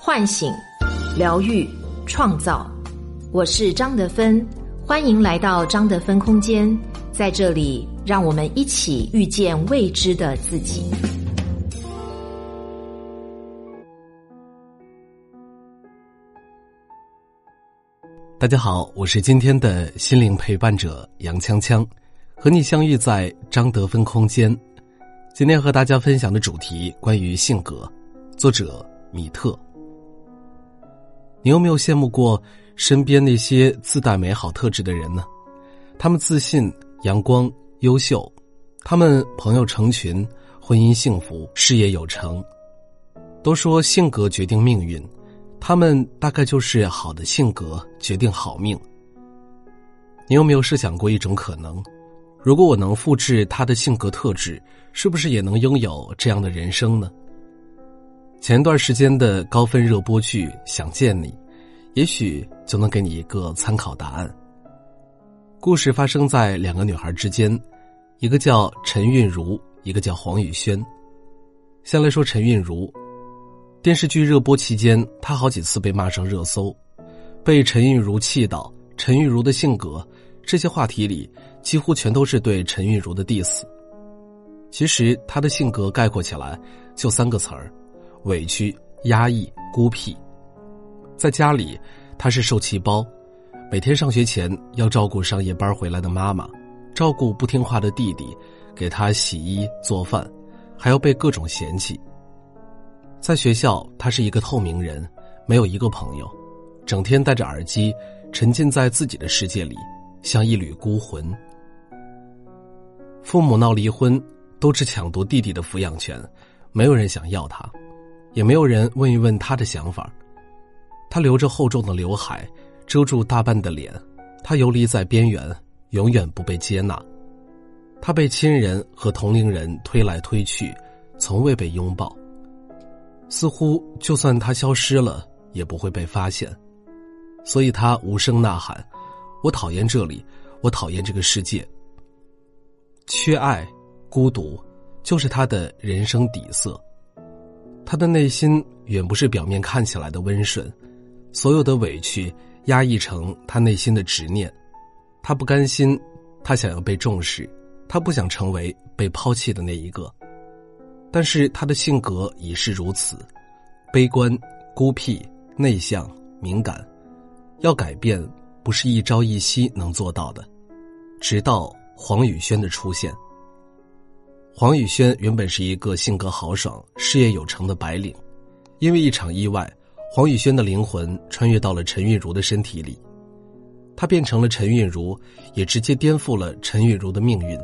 唤醒、疗愈、创造。我是张德芬，欢迎来到张德芬空间。在这里，让我们一起遇见未知的自己。大家好，我是今天的心灵陪伴者杨锵锵，和你相遇在张德芬空间。今天和大家分享的主题关于性格，作者米特。你有没有羡慕过身边那些自带美好特质的人呢？他们自信、阳光、优秀，他们朋友成群，婚姻幸福，事业有成。都说性格决定命运。他们大概就是好的性格决定好命。你有没有设想过一种可能？如果我能复制他的性格特质，是不是也能拥有这样的人生呢？前段时间的高分热播剧《想见你》，也许就能给你一个参考答案。故事发生在两个女孩之间，一个叫陈韵如，一个叫黄雨萱。先来说陈韵如。电视剧热播期间，她好几次被骂上热搜，被陈韵如气到。陈韵如的性格，这些话题里几乎全都是对陈韵如的 diss。其实他的性格概括起来就三个词儿：委屈、压抑、孤僻。在家里，他是受气包，每天上学前要照顾上夜班回来的妈妈，照顾不听话的弟弟，给他洗衣做饭，还要被各种嫌弃。在学校，他是一个透明人，没有一个朋友，整天戴着耳机，沉浸在自己的世界里，像一缕孤魂。父母闹离婚，都只抢夺弟弟的抚养权，没有人想要他，也没有人问一问他的想法。他留着厚重的刘海，遮住大半的脸，他游离在边缘，永远不被接纳。他被亲人和同龄人推来推去，从未被拥抱。似乎就算他消失了，也不会被发现，所以他无声呐喊：“我讨厌这里，我讨厌这个世界。”缺爱、孤独，就是他的人生底色。他的内心远不是表面看起来的温顺，所有的委屈压抑成他内心的执念。他不甘心，他想要被重视，他不想成为被抛弃的那一个。但是他的性格已是如此，悲观、孤僻、内向、敏感，要改变不是一朝一夕能做到的。直到黄宇轩的出现。黄宇轩原本是一个性格豪爽、事业有成的白领，因为一场意外，黄宇轩的灵魂穿越到了陈韵如的身体里，他变成了陈韵如，也直接颠覆了陈韵如的命运。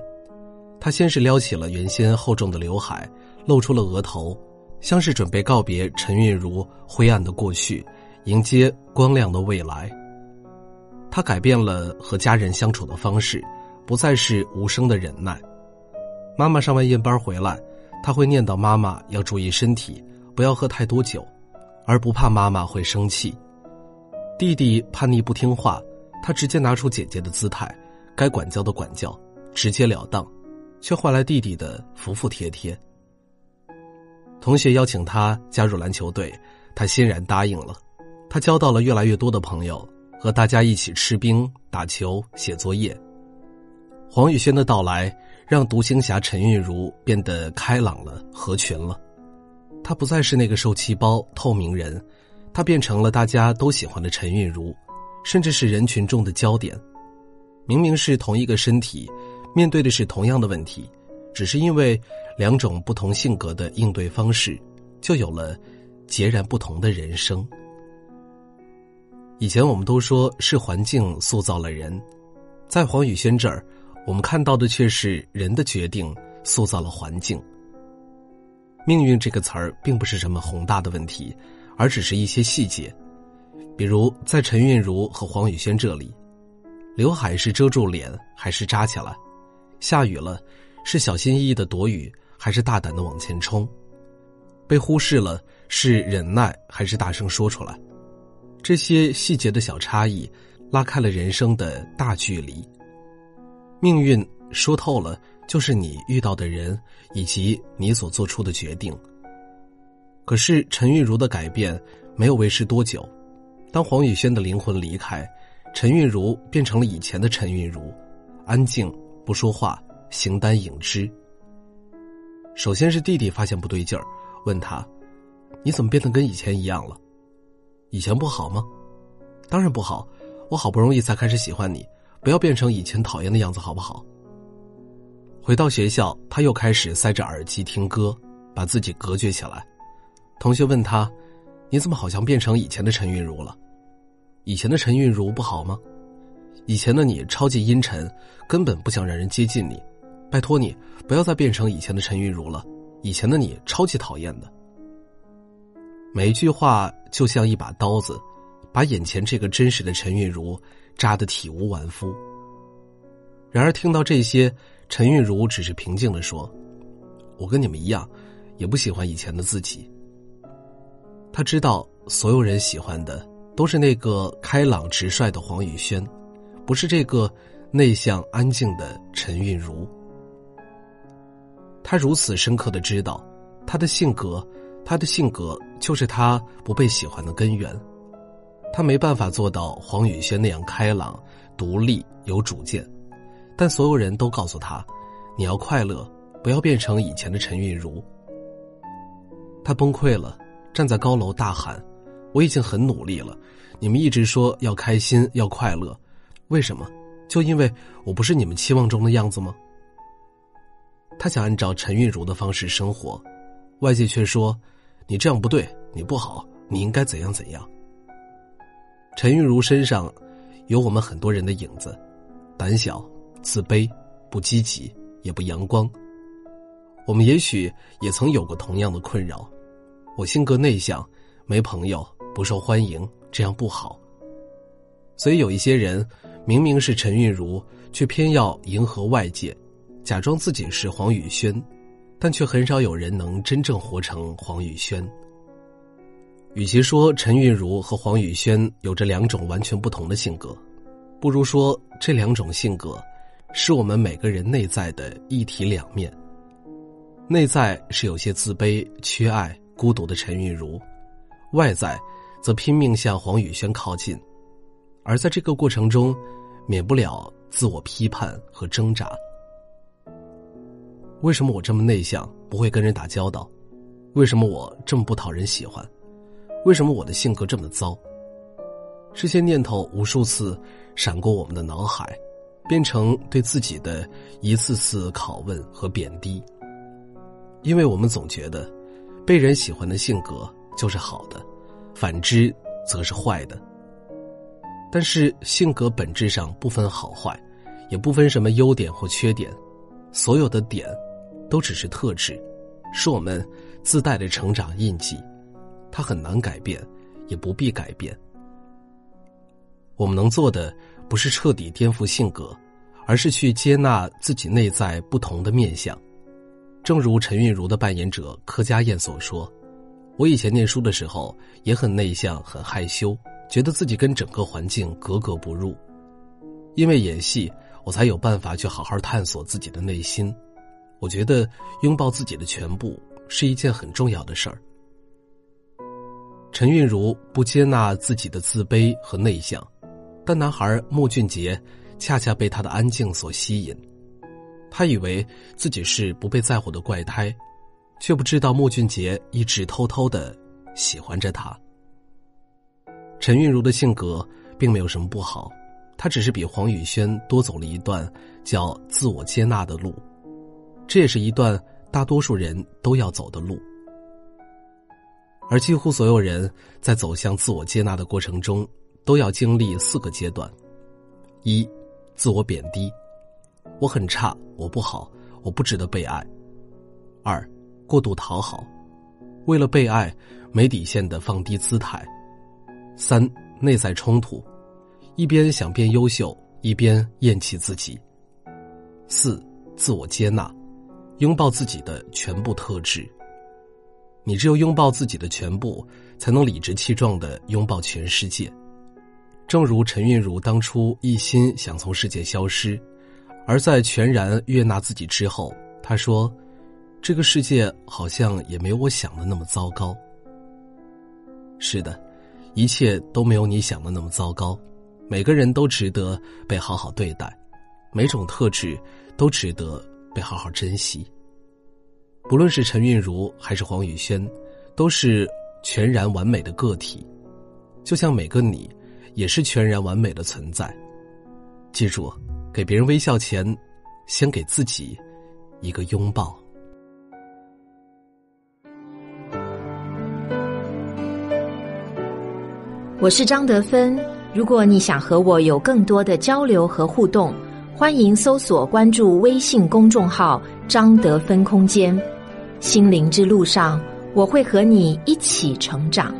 他先是撩起了原先厚重的刘海。露出了额头，像是准备告别陈韵如灰暗的过去，迎接光亮的未来。他改变了和家人相处的方式，不再是无声的忍耐。妈妈上完夜班回来，他会念叨妈妈要注意身体，不要喝太多酒，而不怕妈妈会生气。弟弟叛逆不听话，他直接拿出姐姐的姿态，该管教的管教，直截了当，却换来弟弟的服服帖帖。同学邀请他加入篮球队，他欣然答应了。他交到了越来越多的朋友，和大家一起吃冰、打球、写作业。黄宇轩的到来让独行侠陈韵如变得开朗了、合群了。他不再是那个受气包、透明人，他变成了大家都喜欢的陈韵如，甚至是人群中的焦点。明明是同一个身体，面对的是同样的问题。只是因为两种不同性格的应对方式，就有了截然不同的人生。以前我们都说是环境塑造了人，在黄宇轩这儿，我们看到的却是人的决定塑造了环境。命运这个词儿并不是什么宏大的问题，而只是一些细节，比如在陈韵如和黄宇轩这里，刘海是遮住脸还是扎起来？下雨了。是小心翼翼的躲雨，还是大胆的往前冲？被忽视了，是忍耐还是大声说出来？这些细节的小差异，拉开了人生的大距离。命运说透了，就是你遇到的人以及你所做出的决定。可是陈玉茹的改变，没有维持多久，当黄宇轩的灵魂离开，陈韵如变成了以前的陈韵如，安静不说话，形单影只。首先是弟弟发现不对劲儿，问他：“你怎么变得跟以前一样了？以前不好吗？”“当然不好，我好不容易才开始喜欢你，不要变成以前讨厌的样子，好不好？”回到学校，他又开始塞着耳机听歌，把自己隔绝起来。同学问他：“你怎么好像变成以前的陈韵如了？以前的陈韵如不好吗？以前的你超级阴沉，根本不想让人接近你。拜托你不要再变成以前的陈韵如了，以前的你超级讨厌的。”每一句话就像一把刀子，把眼前这个真实的陈韵如扎得体无完肤。然而听到这些，陈韵如只是平静的说：“我跟你们一样，也不喜欢以前的自己。”他知道，所有人喜欢的都是那个开朗直率的黄宇轩，不是这个内向安静的陈韵如。他如此深刻的知道，他的性格，他的性格就是他不被喜欢的根源。他没办法做到黄宇轩那样开朗、独立、有主见，但所有人都告诉他：“你要快乐，不要变成以前的陈韵如。”他崩溃了。站在高楼大喊：“我已经很努力了，你们一直说要开心要快乐，为什么？就因为我不是你们期望中的样子吗？”他想按照陈韵如的方式生活，外界却说：“你这样不对，你不好，你应该怎样怎样。”陈韵如身上有我们很多人的影子：胆小、自卑、不积极，也不阳光。我们也许也曾有过同样的困扰。我性格内向，没朋友，不受欢迎，这样不好。所以有一些人，明明是陈韵如，却偏要迎合外界，假装自己是黄宇轩，但却很少有人能真正活成黄宇轩。与其说陈韵如和黄宇轩有着两种完全不同的性格，不如说这两种性格，是我们每个人内在的一体两面。内在是有些自卑、缺爱。孤独的陈韵如，外在则拼命向黄宇轩靠近，而在这个过程中，免不了自我批判和挣扎。为什么我这么内向，不会跟人打交道？为什么我这么不讨人喜欢？为什么我的性格这么糟？这些念头无数次闪过我们的脑海，变成对自己的一次次拷问和贬低。因为我们总觉得。被人喜欢的性格就是好的，反之则是坏的。但是性格本质上不分好坏，也不分什么优点或缺点，所有的点都只是特质，是我们自带的成长印记，它很难改变，也不必改变。我们能做的不是彻底颠覆性格，而是去接纳自己内在不同的面相。正如陈韵如的扮演者柯佳燕所说：“我以前念书的时候也很内向、很害羞，觉得自己跟整个环境格格不入。因为演戏，我才有办法去好好探索自己的内心。我觉得拥抱自己的全部是一件很重要的事儿。”陈韵如不接纳自己的自卑和内向，但男孩莫俊杰恰恰被他的安静所吸引。他以为自己是不被在乎的怪胎，却不知道莫俊杰一直偷偷的喜欢着他。陈韵如的性格并没有什么不好，她只是比黄宇轩多走了一段叫自我接纳的路，这也是一段大多数人都要走的路。而几乎所有人在走向自我接纳的过程中，都要经历四个阶段：一、自我贬低。我很差，我不好，我不值得被爱。二，过度讨好，为了被爱，没底线的放低姿态。三，内在冲突，一边想变优秀，一边厌弃自己。四，自我接纳，拥抱自己的全部特质。你只有拥抱自己的全部，才能理直气壮的拥抱全世界。正如陈韵如当初一心想从世界消失。而在全然悦纳自己之后，他说：“这个世界好像也没有我想的那么糟糕。”是的，一切都没有你想的那么糟糕。每个人都值得被好好对待，每种特质都值得被好好珍惜。不论是陈韵如还是黄宇轩，都是全然完美的个体，就像每个你，也是全然完美的存在。记住，给别人微笑前，先给自己一个拥抱。我是张德芬。如果你想和我有更多的交流和互动，欢迎搜索关注微信公众号“张德芬空间”。心灵之路上，我会和你一起成长。